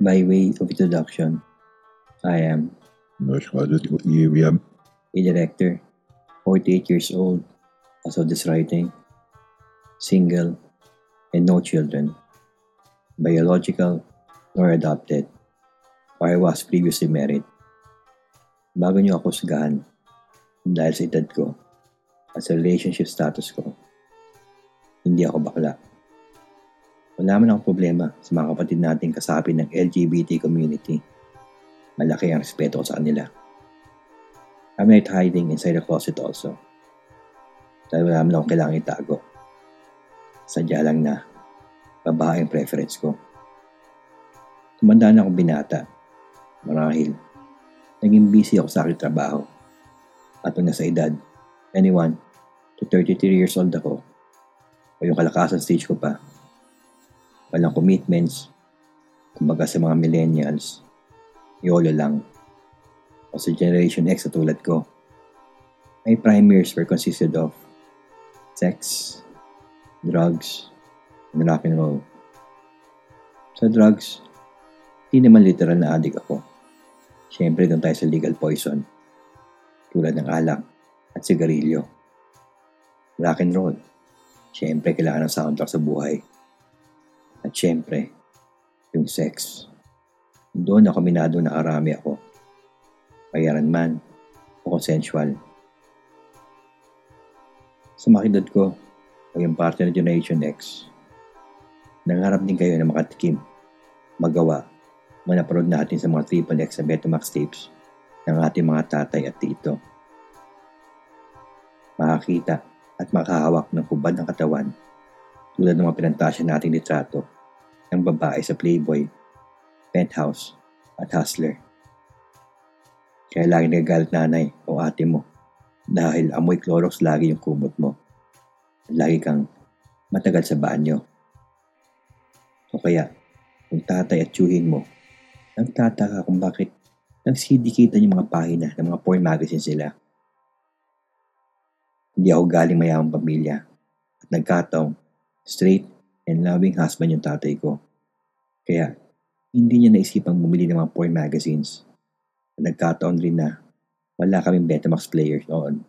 By way of introduction, I am Masyado William. a director, 48 years old as of this writing, single, and no children, biological nor adopted, or I was previously married. Bago niyo ako sugahan dahil sa edad ko at sa relationship status ko, hindi ako bakla. Wala man akong problema sa mga kapatid nating kasapi ng LGBT community. Malaki ang respeto ko sa kanila. I'm not hiding inside the closet also. Dahil wala man akong kailangang itago. Sadya lang na babae ang preference ko. Tumanda na akong binata. Marahil, naging busy ako sa aking trabaho. At nung nasa edad, 21 to 33 years old ako, o yung kalakasan stage ko pa, walang commitments, kumbaga sa mga millennials, YOLO lang. O sa Generation X na tulad ko, my prime years were consisted of sex, drugs, and rock and roll. Sa drugs, di naman literal na addict ako. Siyempre doon tayo sa legal poison, tulad ng alak at sigarilyo. Rock and roll, siyempre kailangan ng soundtrack sa buhay. At siyempre, yung sex. Doon ako minado na arami ako. Bayaran man o consensual. Sa makidad ko, o yung parte ng Generation X, nangarap din kayo na makatikim, magawa, manaprood natin sa mga triple X sa Betamax tapes ng ating mga tatay at tito. Makakita at makahawak ng kubad ng katawan tulad ng mga pinantasya nating litrato ng babae sa Playboy, Penthouse at Hustler. Kaya lagi nagagalit nanay o ate mo dahil amoy Clorox lagi yung kumot mo. Lagi kang matagal sa banyo. O kaya, kung tatay at tiyuhin mo, nagtataka kung bakit nagsidikitan yung mga pahina ng mga porn magazine sila. Hindi ako galing mayamang pamilya at nagkataong straight and loving husband yung tatay ko. Kaya, hindi niya naisipang bumili ng mga porn magazines. At nagkataon rin na wala kaming Betamax players noon.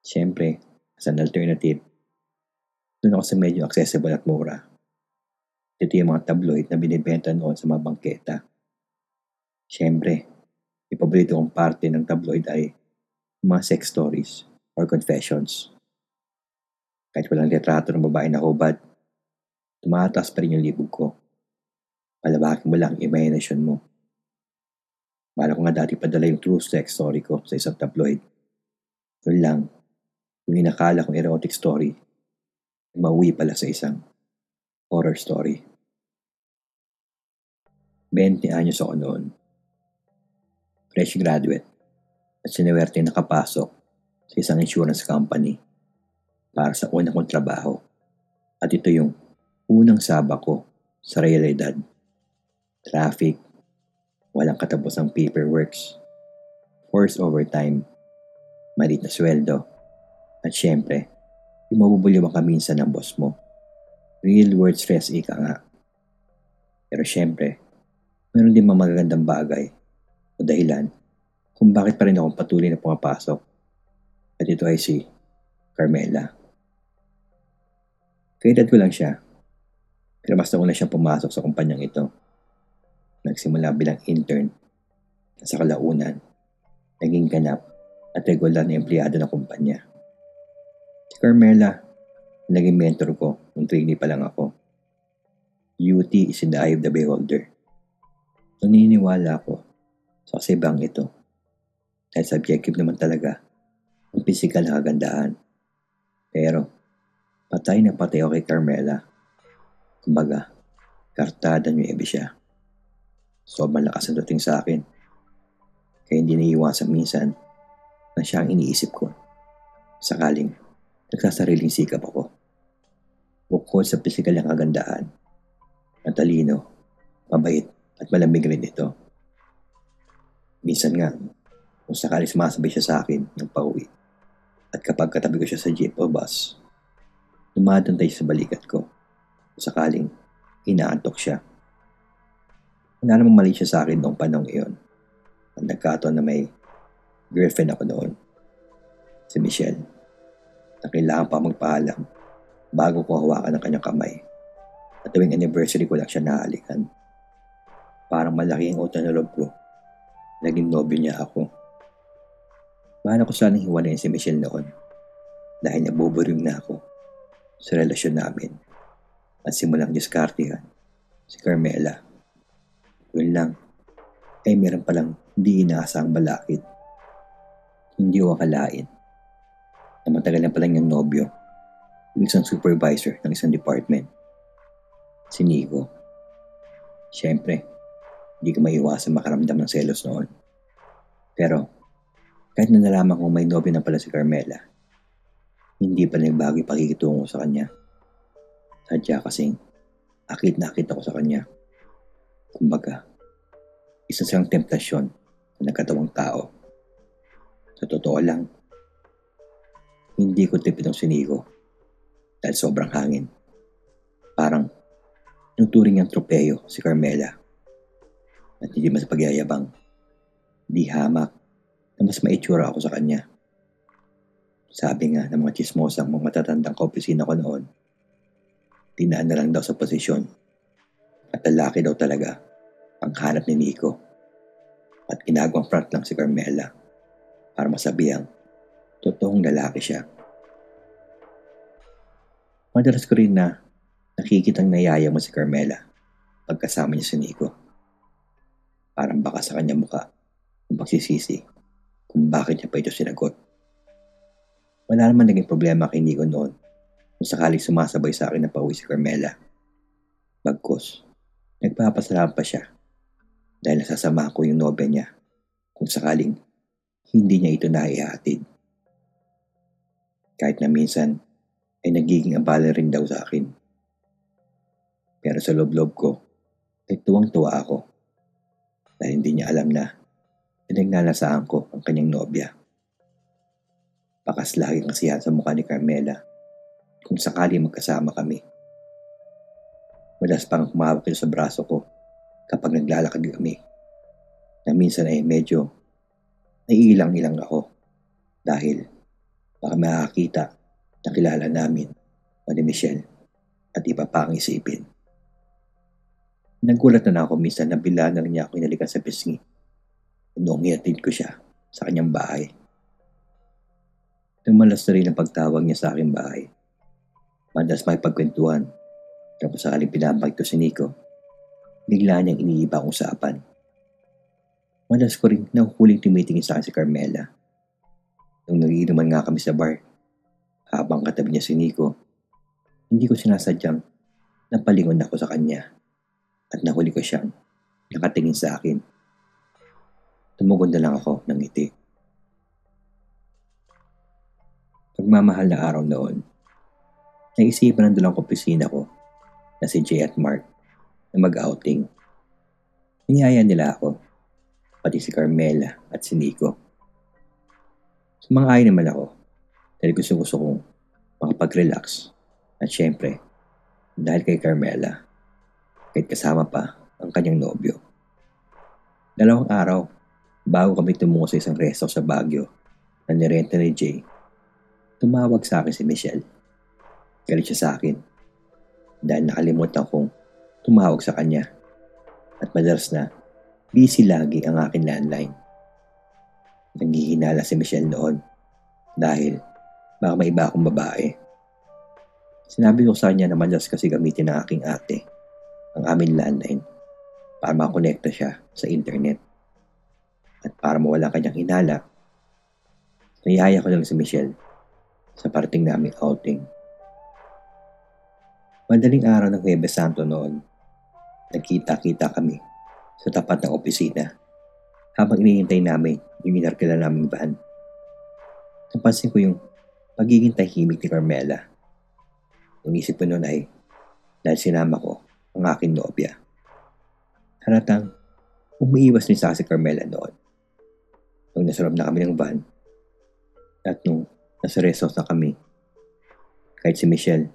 Siyempre, as an alternative, doon ako sa medyo accessible at mura. Ito yung mga tabloid na binibenta noon sa mga bangketa. Siyempre, yung paborito kong parte ng tabloid ay mga sex stories or confessions. Kahit walang litrato ng babae na hubad, tumataas pa rin yung libog ko. Palabakin mo lang ang imagination mo. Bala ko nga dati padala yung true sex story ko sa isang tabloid. Yun lang, yung inakala kong erotic story, mauwi pala sa isang horror story. 20 anyos ako noon. Fresh graduate at sinewerte nakapasok sa isang insurance company para sa unang kong trabaho. At ito yung unang saba ko sa realidad. Traffic, walang katapusang paperworks, forced overtime, malit na sweldo, at syempre, yung mabubulyawan ka minsan ng boss mo. Real world stress ika nga. Pero syempre, meron din mga magagandang bagay o dahilan kung bakit pa rin akong patuloy na pumapasok. At ito ay si Carmela. Kaedad ko lang siya. Pero mas nauna siyang pumasok sa kumpanyang ito. Nagsimula bilang intern sa kalaunan, naging ganap at regular na empleyado ng kumpanya. Si Carmela, naging mentor ko nung trainee pa lang ako. UT is in the eye of the beholder. Naniniwala ako sa kasibang ito dahil subjective naman talaga ang physical na kagandahan. Pero, patay na patay ako kay Carmela. Kumbaga, kartada niyo ebe siya. Sobrang lakas ang dating sa akin. Kaya hindi naiiwasan minsan na siya ang iniisip ko. Sakaling nagsasariling sikap ako. Bukod sa pisikal ang kagandaan, matalino, mabait at malamig rin ito. Minsan nga, kung sakali sumasabay siya sa akin ng pauwi at kapag katabi ko siya sa jeep o bus, dumadantay siya sa balikat ko sakaling inaantok siya. Wala namang mali siya sa akin noong panong iyon. Ang nagkataon na may girlfriend ako noon. Si Michelle. Na kailangan pa magpaalam bago ko hawakan ang kanyang kamay. At tuwing anniversary ko lang siya nahalikan. Parang malaki ang utang na loob ko. Naging nobyo niya ako. Paano ko sanang hiwalayin si Michelle noon? Dahil nabuburing na ako sa relasyon namin at simulang diskartihan si Carmela. Yun lang, ay meron palang hindi inaasang balakid. Hindi ko akalain na matagal na palang yung nobyo, yung isang supervisor ng isang department. Si Nico. Siyempre, hindi ko maiwasan makaramdam ng selos noon. Pero, kahit na nalaman kong may nobyo na pala si Carmela, hindi pa nagbago yung pakikitungo sa kanya. Sadya kasing, akit na akit ako sa kanya. Kumbaga, isa siyang temptasyon na nagkatawang tao. Sa totoo lang, hindi ko tipid ang siniko dahil sobrang hangin. Parang nuturing niyang tropeyo si Carmela at hindi mas pagyayabang. Di hamak na mas maitsura ako sa kanya. Sabi nga ng mga chismosang mga matatandang kaopisina ko noon, tinaan na lang daw sa posisyon at lalaki daw talaga ang hanap ni Nico at ginagawang front lang si Carmela para masabihang totoong lalaki siya. Madalas ko rin na nakikitang nayaya mo si Carmela pagkasama niya si Nico. Parang baka sa kanya muka ang pagsisisi kung bakit niya pa ito sinagot. Wala naman naging problema kay Nico noon kung sakaling sumasabay sa akin na pauwi si Carmela. Bagkos, nagpapasalamat pa siya dahil nasasama ko yung nobya niya kung sakaling hindi niya ito naihatid. Kahit na minsan ay nagiging abala rin daw sa akin. Pero sa loob-loob ko ay tuwang-tuwa ako dahil hindi niya alam na pinaglalasaan ko ang kanyang nobya. Bakas laging kasiyahan sa mukha ni Carmela kung sakali magkasama kami. Madalas pang kumawak ito sa braso ko kapag naglalakad kami na minsan ay medyo naiilang-ilang ako dahil baka makakita na kilala namin o ni Michelle at iba pa ang isipin. Nagulat na, na ako minsan na bila na niya ako inalikan sa pisngi. Noong iatid ko siya sa kanyang bahay. Tumalas na rin ang pagtawag niya sa aking bahay. Madalas may pagkwentuhan. Kapag sakaling pinabag ko si Nico, bigla niyang iniiba ang usapan. Madalas ko rin nakukuling tumitingin sa akin si Carmela. Nung nagiinuman nga kami sa bar, habang katabi niya si Nico, hindi ko sinasadyang napalingon ako sa kanya at nahuli ko siyang nakatingin sa akin. Tumugon na lang ako ng ngiti. Pagmamahal na araw noon, naisipan ng dalawang opisina ko na si Jay at Mark na mag-outing. Niyaya nila ako, pati si Carmela at si Nico. Sumangay naman ako dahil gusto gusto kong makapag-relax at syempre dahil kay Carmela kahit kasama pa ang kanyang nobyo. Dalawang araw bago kami tumungo sa isang resto sa Baguio na nirenta ni Jay tumawag sa akin si Michelle. Galit siya sa akin dahil nakalimutan kong tumawag sa kanya at madalas na busy lagi ang akin landline. Naghihinala si Michelle noon dahil baka may iba akong babae. Sinabi ko sa kanya na madalas kasi gamitin ng aking ate ang aming landline para makonekta siya sa internet. At para mawala kanyang hinala, nayaya ko lang si Michelle sa parting naming outing. Madaling araw ng Huwebes Santo noon, nagkita-kita kami sa tapat ng opisina habang inihintay namin yung inarkila naming van. Napansin ko yung pagiging tahimik ni Carmela. Unisip ko noon ay dahil sinama ko ang aking nobya. Halatang umiiwas din sa si Carmela noon. Nung nasa loob na kami ng van at nung Nasa resort na kami. Kahit si Michelle,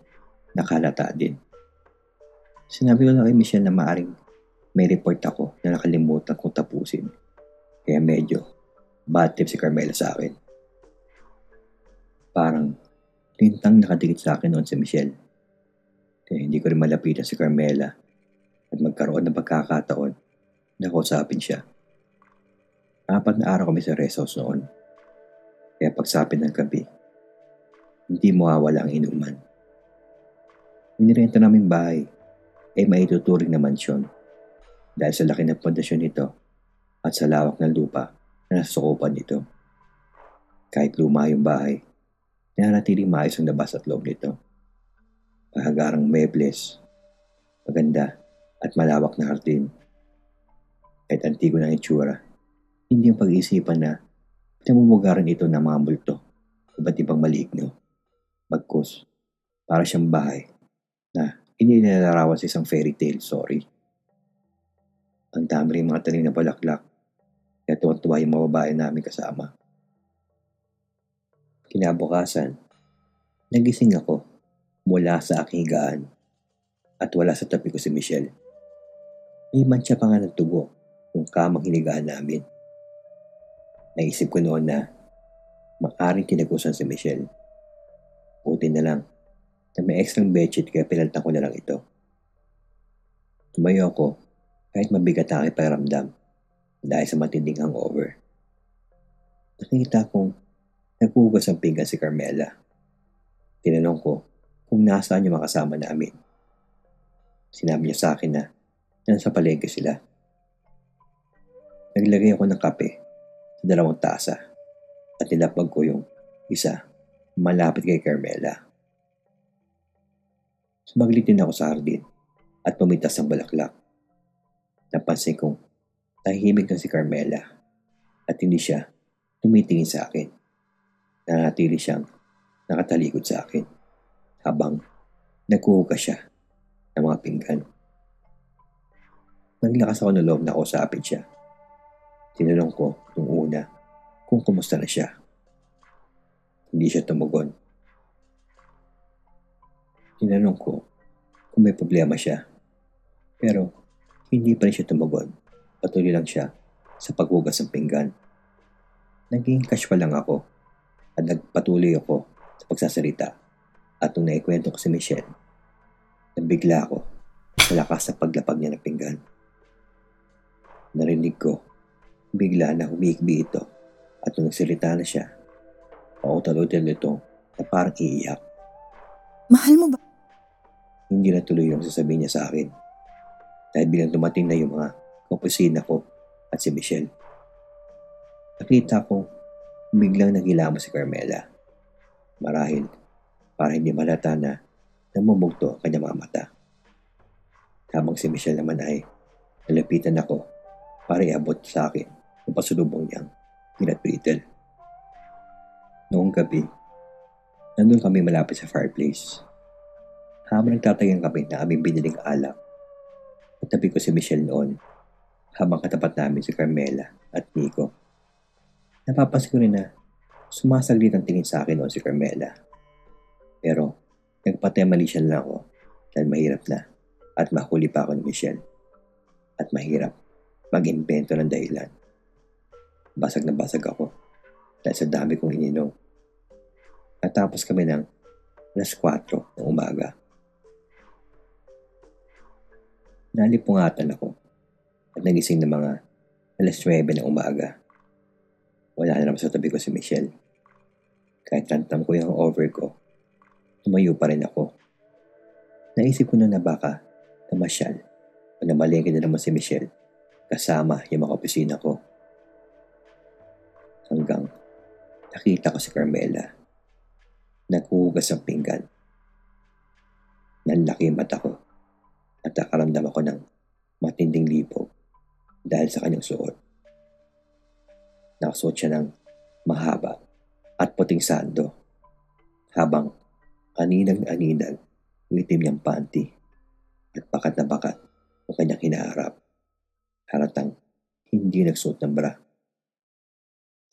nakalata din. Sinabi ko lang kay Michelle na maaring may report ako na nakalimutan kong tapusin. Kaya medyo bad trip si Carmela sa akin. Parang lintang nakadikit sa akin noon si Michelle. Kaya hindi ko rin malapitan si Carmela at magkaroon ng pagkakataon na kausapin siya. Apat na araw kami sa rest house noon. Kaya pagsapin ng gabi, hindi mawawala ang inuman. Inirenta namin bahay ay maituturing na mansyon dahil sa laki ng pundasyon nito at sa lawak ng lupa na nasusukupan nito. Kahit luma yung bahay, nanatiling maayos ang labas at loob nito. Pahagarang mebles, maganda at malawak na hardin. Kahit antigo ng itsura, hindi yung pag-iisipan na pinamumugaran ito ng mga multo, iba't ibang maligno. Bagkus, para siyang bahay na inilalarawan sa isang fairy tale story. Ang dami rin mga taling na balaklak, kaya tuwan-tuwa yung mga babae namin kasama. Kinabukasan, nagising ako mula sa aking higaan at wala sa tabi ko si Michelle. May mantsa pa nga ng tugo yung kamang hinigaan namin. Naisip ko noon na makaring tinagusan si Michelle. Buti na lang na may extra bedsheet kaya pinaltan ko na lang ito. Tumayo ako kahit mabigat ang aking pakiramdam dahil sa matinding hangover. Nakita kong naghugas ang pinggan si Carmela. Tinanong ko kung nasaan yung makasama namin. Sinabi niya sa akin na nasa palengke sila. Naglagay ako ng kape sa dalawang tasa at nilapag ko yung isa malapit kay Carmela. Sumaglit din ako sa hardin at pumitas ang balaklak. Napansin kong tahimik na si Carmela at hindi siya tumitingin sa akin. Nanatili siyang nakatalikod sa akin habang nagkuhugas siya ng mga pinggan. Naglakas ako ng loob na kausapin siya. Tinanong ko nung una kung kumusta na siya. Hindi siya tumugon. Tinanong ko kung may problema siya. Pero hindi pa rin siya tumugon. Patuloy lang siya sa paghugas ng pinggan. Naging casual lang ako at nagpatuloy ako sa pagsasalita. At nung naikwento ko si Michelle, nabigla ako sa lakas sa paglapag niya ng pinggan. Narinig ko, bigla na humikbi ito at nung nagsalita na siya, pautal-utal nito na parang iiyak. Mahal mo ba? Hindi na tuloy yung sasabihin niya sa akin. Dahil bilang dumating na yung mga kaopisina ko at si Michelle. Nakita ko biglang nagilamo si Carmela. Marahil para hindi malata na namumugto ang kanyang mga mata. Habang si Michelle naman ay nalapitan ako para iabot sa akin ang pasulubong niyang peanut brittle. Noong gabi, nandun kami malapit sa fireplace. Habang nagtatagang kami na aming biniling alak, Katabi ko si Michelle noon habang katapat namin si Carmela at Nico. Napapansin ko rin na sumasaglit ang tingin sa akin noon si Carmela. Pero nagpatemali siya lang ako dahil mahirap na at mahuli pa ako ni Michelle. At mahirap mag-invento ng dahilan. Basag na basag ako dahil sa dami kong ininom. Natapos kami ng alas 4 ng umaga. Nalipungatan ako at nagising ng mga alas 9 ng umaga. Wala na naman sa tabi ko si Michelle. Kahit tantam ko yung over ko, tumayo pa rin ako. Naisip ko na na baka namasyal o namalengke na naman si Michelle kasama yung mga opisina ko. Hanggang nakita ko si Carmela. Naghuhugas ang pinggan. Nanlaki yung mata ko at nakaramdam ako ng matinding lipo dahil sa kanyang suot. Nakasuot siya ng mahaba at puting sando habang aninag na aninag itim niyang panty at bakat na bakat ang kanyang hinaharap. Haratang hindi nagsuot ng bra.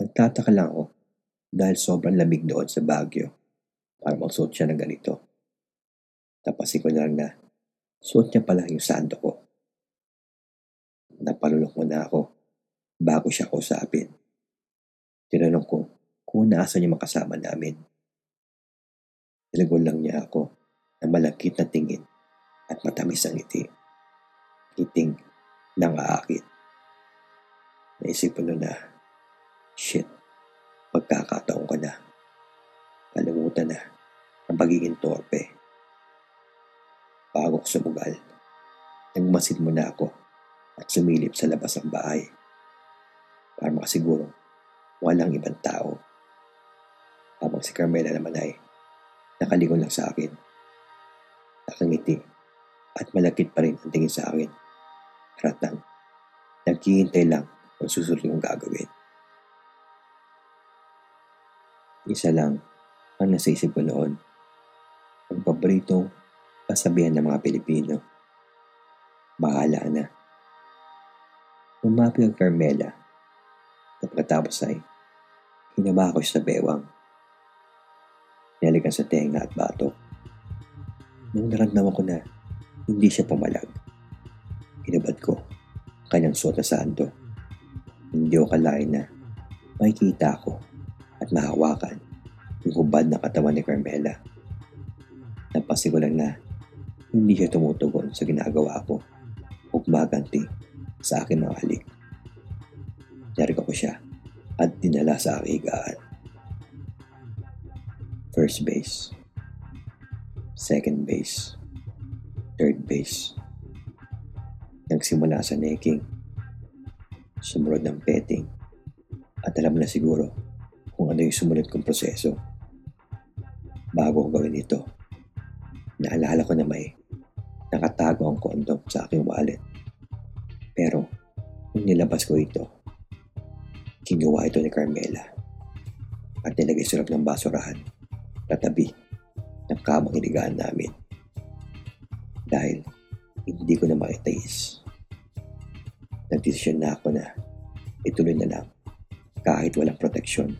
Nagtataka lang ako dahil sobrang lamig doon sa Baguio para magsuot siya ng ganito. Tapasin ko na lang na suot niya pala yung sando ko. Napalulok mo na ako bago siya kausapin. Tinanong ko kung naasan yung makasama namin. Nilagon lang niya ako na malagkit na tingin at matamis ang ngiti. Ngiting nang aakit. Naisip ko na, shit, magkakataon ka na. Kalimutan na ang pagiging torpe. Bago ko sumugal, nagmasid mo na ako at sumilip sa labas ng bahay para makasiguro walang ibang tao. Habang si Carmela naman ay nakalingon lang sa akin. Nakangiti at malakit pa rin ang tingin sa akin. Ratang, naghihintay lang kung susunod kong gagawin. Isa lang ang nasa isip ko noon. Ang paboritong kasabihan ng mga Pilipino. Bahala na. Umapi ang Carmela. At pagkatapos ay hinaba ko siya sa bewang. Nalikan sa tenga at batok. Nung naramdaman ko na hindi siya pumalag, hinabad ko ang kanyang suot na sando. Hindi ko kalain na makikita ko at mahawakan yung hubad na katawan ni Carmela. Napansin ko lang na hindi siya tumutugon sa ginagawa ko o gumaganti sa akin mga halik. Narika ko siya at dinala sa aking higaan. First base. Second base. Third base. Nagsimula sa necking. Sumunod ng petting. At alam na siguro kung ano yung sumunod kong proseso. Bago ko gawin ito, naalala ko na may nakatago ang kondom sa aking wallet. Pero, nung nilabas ko ito, kinuha ito ni Carmela at nilagay sa loob ng basurahan katabi ng kamang inigaan namin. Dahil hindi ko na makitayis. Nagdesisyon na ako na ituloy na lang kahit walang proteksyon.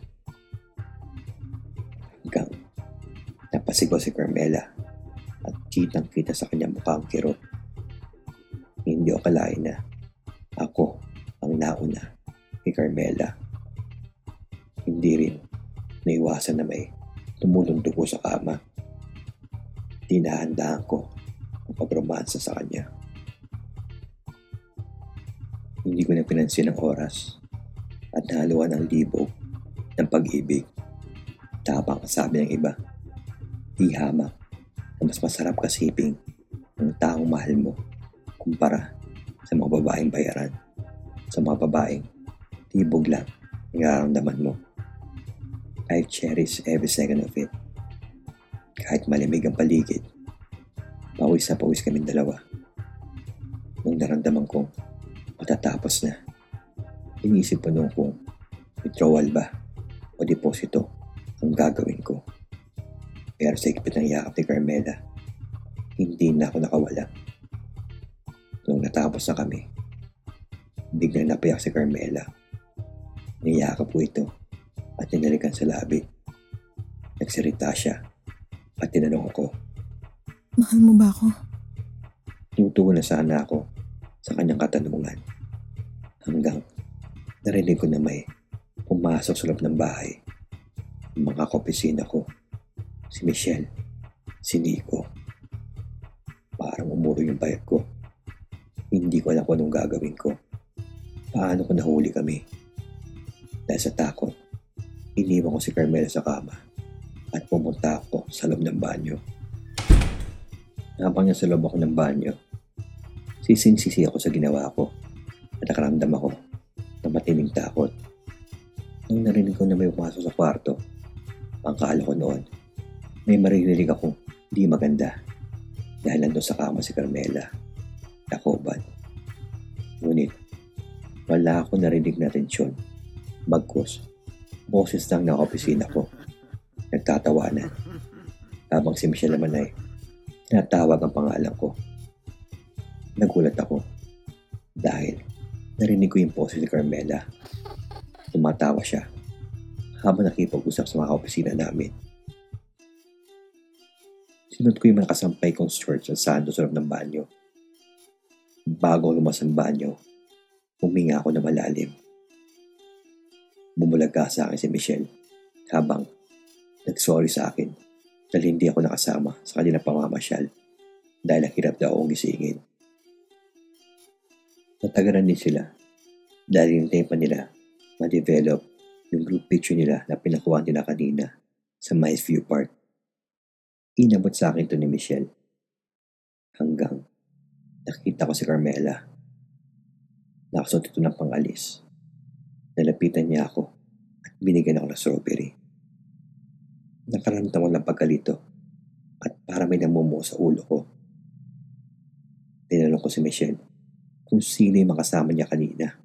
Hanggang napasigaw si Carmela kitang kita sa kanyang mukha ang kirot. Hindi ko kalain na ako ang nauna kay Carmela. Hindi rin naiwasan na may tumulong dugo sa kama. Tinahandaan ko ang pagromansa sa kanya. Hindi ko na pinansin ang oras at nahaluan ng libog ng pag-ibig. Tapang sabi ng iba, di hamak na mas masarap kasiping ng taong mahal mo kumpara sa mga babaeng bayaran. Sa mga babaeng, tibog lang ang nararamdaman mo. I cherish every second of it. Kahit malamig ang paligid, pawis na pawis kami dalawa. Nung naramdaman kong matatapos na, inisip ko noon kung withdrawal ba o deposito ang gagawin ko. Pero sa ikpit ng yakap ni Carmela, hindi na ako nakawala. Nung natapos na kami, biglang napayak si Carmela. Niyakap ko ito at ninalikan sa labi. Nagsirita siya at tinanong ako. Mahal mo ba ako? Tutuwa na sana ako sa kanyang katanungan. Hanggang narinig ko na may pumasok sa loob ng bahay. Mga kaopisina ko. Si Michelle. Si Nico. Parang umuro yung bayag ko. Hindi ko alam kung anong gagawin ko. Paano ko nahuli kami? Dahil sa takot, iniwan ko si Carmela sa kama at pumunta ako sa loob ng banyo. Habang nasa loob ako ng banyo, sising-sisi ako sa ginawa ko at nakaramdam ako ng matinding takot. Nung narinig ko na may pumasok sa kwarto, ang kaala ko noon, may maririnig akong di maganda dahil nandun sa kama si Carmela. Nakoban. Ngunit, wala ako narinig na tensyon. Bagkus, boses lang ng opisina ko. Nagtatawanan. Habang si Michelle naman ay tinatawag ang pangalan ko. Nagulat ako dahil narinig ko yung poses ni Carmela. Tumatawa siya habang nakipag-usap sa mga opisina namin. Sinunod ko yung mga nakasampay kong shorts at sando sa loob ng banyo. Bago lumas ang banyo, Huminga ako na malalim. Bumulaga sa akin si Michelle habang nag-sorry sa akin dahil hindi ako nakasama sa kanilang pamamasyal dahil ang hirap daw akong gisingin. Natagaran din sila dahil hintayin pa nila ma-develop yung group picture nila na pinakuha nila kanina sa Mice View Park. Inabot sa akin to ni Michelle hanggang nakita ko si Carmela. Nakasuot ito ng pangalis. Nalapitan niya ako at binigyan ako ng strawberry. Nakaramdam ko ng pagkalito at para may namumuo sa ulo ko. Tinanong ko si Michelle kung sino yung makasama niya kanina.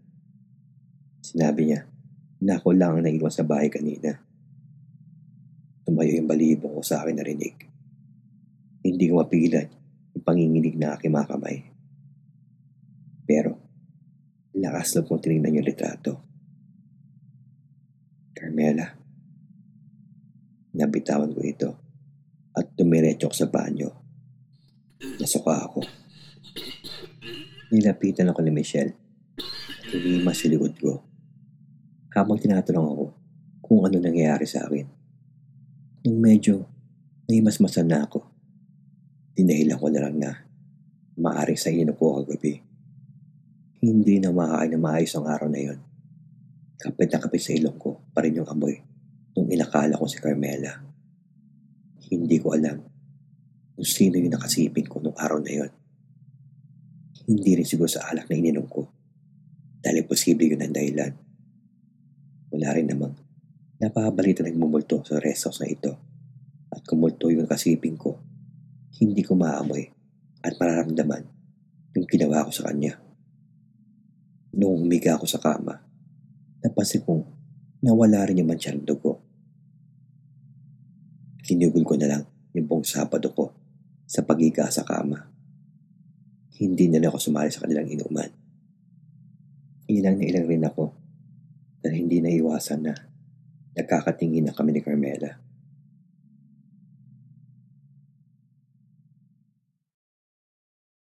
Sinabi niya na ako lang ang naiwan sa bahay kanina. Tumayo yung balibo ko sa akin narinig. Hindi ko mapigilan yung panginginig na aking mga kamay. Pero, lakas loob kong tinignan yung litrato. Carmela. Nabitawan ko ito at dumiretso sa banyo. Nasuka ako. Nilapitan ako ni Michelle at hinima sa likod ko. Habang tinatanong ako kung ano nangyayari sa akin. Nung medyo naimasmasan na ako, dinahilan ko na lang na maaring sa inom ko kagabi. Hindi na makakain na maayos ang araw na yon. Kapit na kapit sa ilong ko pa rin yung amoy nung inakala ko si Carmela. Hindi ko alam kung sino yung nakasipin ko nung araw na yon. Hindi rin siguro sa alak na ininom ko dahil posible yun ang dahilan. Wala rin namang napabalita nagmumulto sa rest house na ito at kumulto yung kasiping ko. Hindi ko maamoy at mararamdaman yung ginawa ko sa kanya. Noong humiga ako sa kama, napansin kong nawala rin yung mancha ng dugo. Kinugol ko na lang yung buong sabado ko sa pagiga sa kama. Hindi na ako sumali sa kanilang inuman. Ilang na ilang rin ako dahil hindi naiwasan na nagkakatingin na kami ni Carmela.